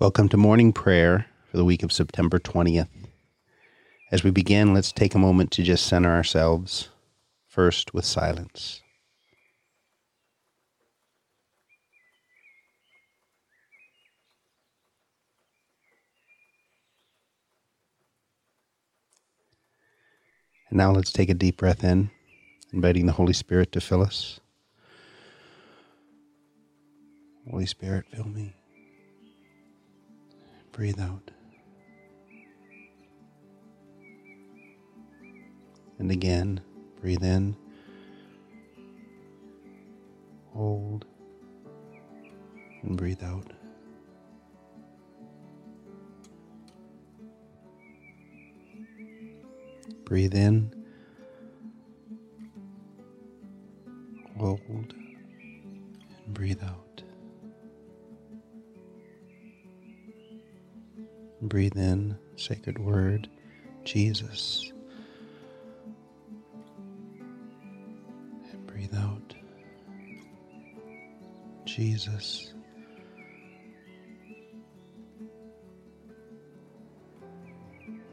Welcome to morning prayer for the week of September 20th. As we begin, let's take a moment to just center ourselves, first with silence. And now let's take a deep breath in, inviting the Holy Spirit to fill us. Holy Spirit, fill me. Breathe out. And again, breathe in. Hold. And breathe out. Breathe in. Sacred word, Jesus. And breathe out, Jesus.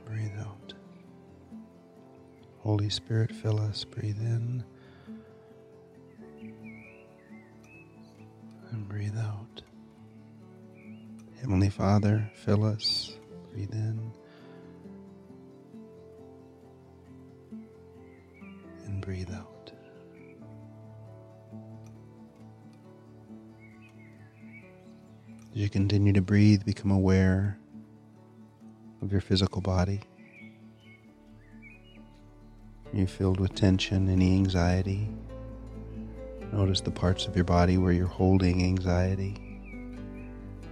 Breathe out. Holy Spirit, fill us. Breathe in. And breathe out. Heavenly Father, fill us. Breathe in breathe out. As you continue to breathe, become aware of your physical body. Are you filled with tension, any anxiety? Notice the parts of your body where you're holding anxiety.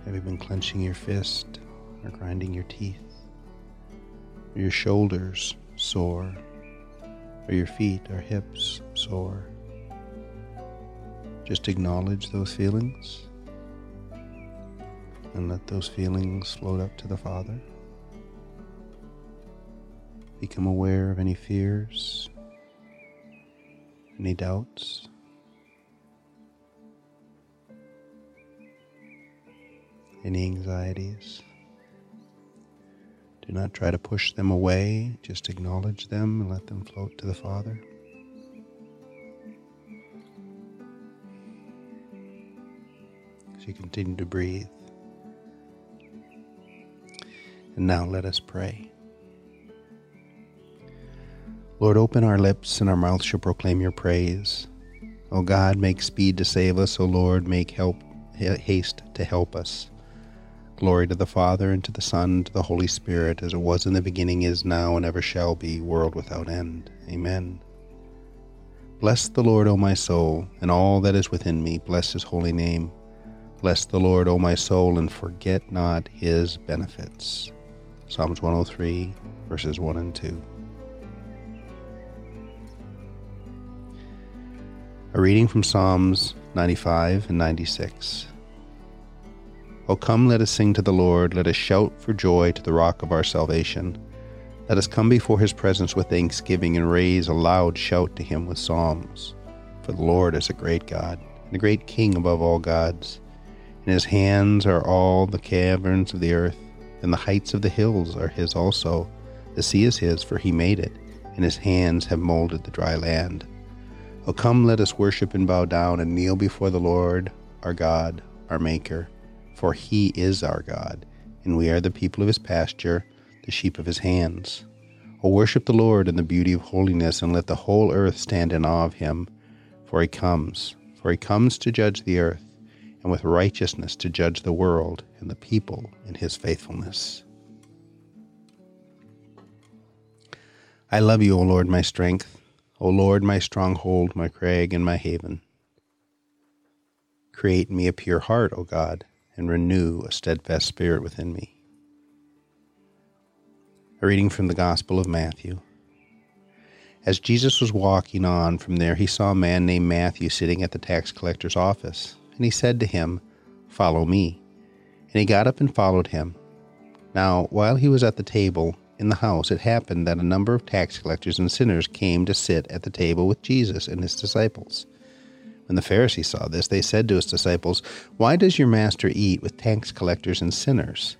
Have you been clenching your fist? or grinding your teeth? Are your shoulders sore? Are your feet or hips sore? Just acknowledge those feelings and let those feelings float up to the Father. Become aware of any fears, any doubts. Any anxieties. Do not try to push them away, just acknowledge them and let them float to the Father. As you continue to breathe. And now let us pray. Lord, open our lips and our mouths shall proclaim your praise. O God, make speed to save us. O Lord, make help haste to help us. Glory to the Father, and to the Son, and to the Holy Spirit, as it was in the beginning, is now, and ever shall be, world without end. Amen. Bless the Lord, O my soul, and all that is within me. Bless his holy name. Bless the Lord, O my soul, and forget not his benefits. Psalms 103, verses 1 and 2. A reading from Psalms 95 and 96. O come, let us sing to the Lord, let us shout for joy to the rock of our salvation. Let us come before his presence with thanksgiving and raise a loud shout to him with psalms. For the Lord is a great God, and a great King above all gods. In his hands are all the caverns of the earth, and the heights of the hills are his also. The sea is his, for he made it, and his hands have molded the dry land. O come, let us worship and bow down and kneel before the Lord, our God, our Maker for he is our God, and we are the people of his pasture, the sheep of his hands. O worship the Lord in the beauty of holiness, and let the whole earth stand in awe of him, for he comes, for he comes to judge the earth, and with righteousness to judge the world and the people in his faithfulness. I love you, O Lord, my strength, O Lord, my stronghold, my crag, and my haven. Create in me a pure heart, O God and renew a steadfast spirit within me. A reading from the Gospel of Matthew. As Jesus was walking on from there, he saw a man named Matthew sitting at the tax collector's office, and he said to him, Follow me. And he got up and followed him. Now, while he was at the table in the house, it happened that a number of tax collectors and sinners came to sit at the table with Jesus and his disciples. When the Pharisees saw this, they said to his disciples, Why does your master eat with tax collectors and sinners?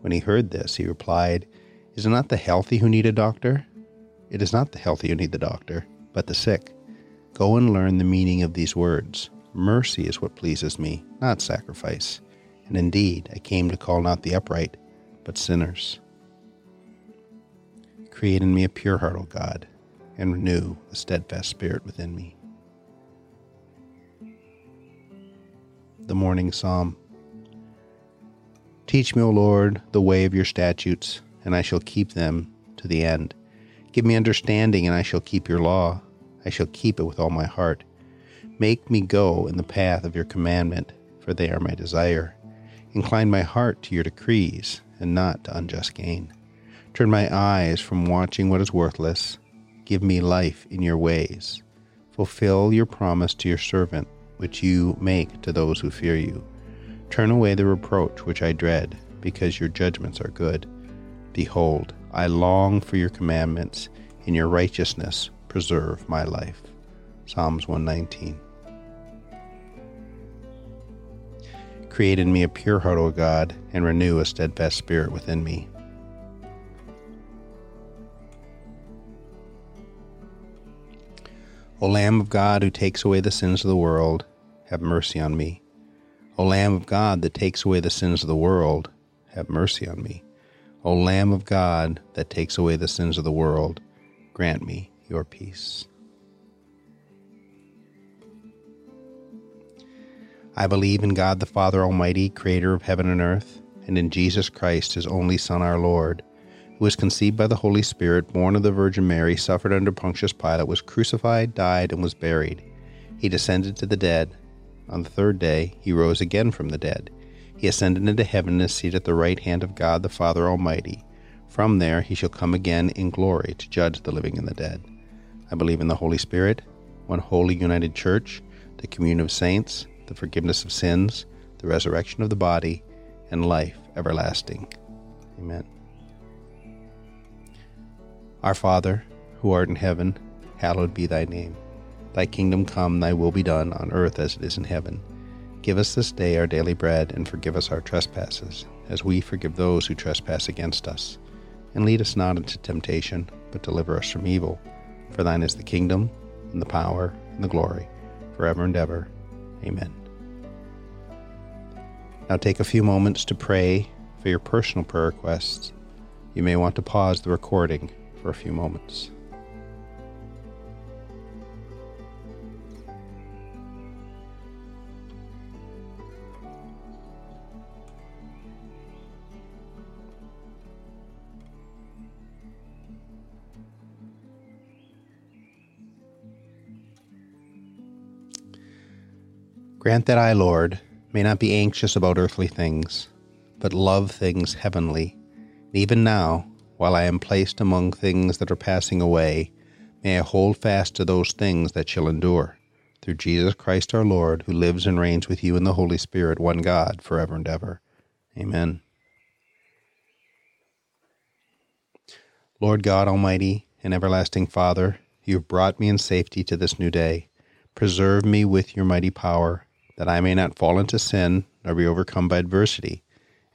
When he heard this, he replied, Is it not the healthy who need a doctor? It is not the healthy who need the doctor, but the sick. Go and learn the meaning of these words. Mercy is what pleases me, not sacrifice. And indeed, I came to call not the upright, but sinners. Create in me a pure heart, O God, and renew a steadfast spirit within me. The Morning Psalm Teach me, O Lord, the way of your statutes, and I shall keep them to the end. Give me understanding, and I shall keep your law. I shall keep it with all my heart. Make me go in the path of your commandment, for they are my desire. Incline my heart to your decrees, and not to unjust gain. Turn my eyes from watching what is worthless. Give me life in your ways. Fulfill your promise to your servant, which you make to those who fear you. Turn away the reproach which I dread, because your judgments are good. Behold, I long for your commandments. In your righteousness, preserve my life. Psalms 119. Create in me a pure heart, O God, and renew a steadfast spirit within me. O Lamb of God, who takes away the sins of the world, have mercy on me. O Lamb of God, that takes away the sins of the world, have mercy on me. O Lamb of God, that takes away the sins of the world, grant me your peace. I believe in God the Father Almighty, creator of heaven and earth, and in Jesus Christ, his only Son, our Lord, who was conceived by the Holy Spirit, born of the Virgin Mary, suffered under Pontius Pilate, was crucified, died, and was buried. He descended to the dead. On the third day, he rose again from the dead. He ascended into heaven and is seated at the right hand of God the Father Almighty. From there he shall come again in glory to judge the living and the dead. I believe in the Holy Spirit, one holy united church, the communion of saints the forgiveness of sins, the resurrection of the body, and life everlasting. Amen. Our Father, who art in heaven, hallowed be thy name. Thy kingdom come, thy will be done, on earth as it is in heaven. Give us this day our daily bread, and forgive us our trespasses, as we forgive those who trespass against us. And lead us not into temptation, but deliver us from evil. For thine is the kingdom, and the power, and the glory, forever and ever. Amen. Now take a few moments to pray for your personal prayer requests. You may want to pause the recording for a few moments. Grant that I, Lord, may not be anxious about earthly things, but love things heavenly. And even now, while I am placed among things that are passing away, may I hold fast to those things that shall endure. Through Jesus Christ our Lord, who lives and reigns with you in the Holy Spirit, one God, forever and ever. Amen. Lord God Almighty and everlasting Father, you have brought me in safety to this new day. Preserve me with your mighty power that I may not fall into sin nor be overcome by adversity,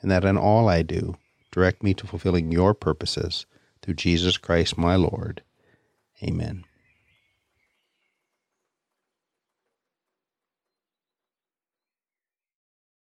and that in all I do, direct me to fulfilling your purposes through Jesus Christ my Lord. Amen.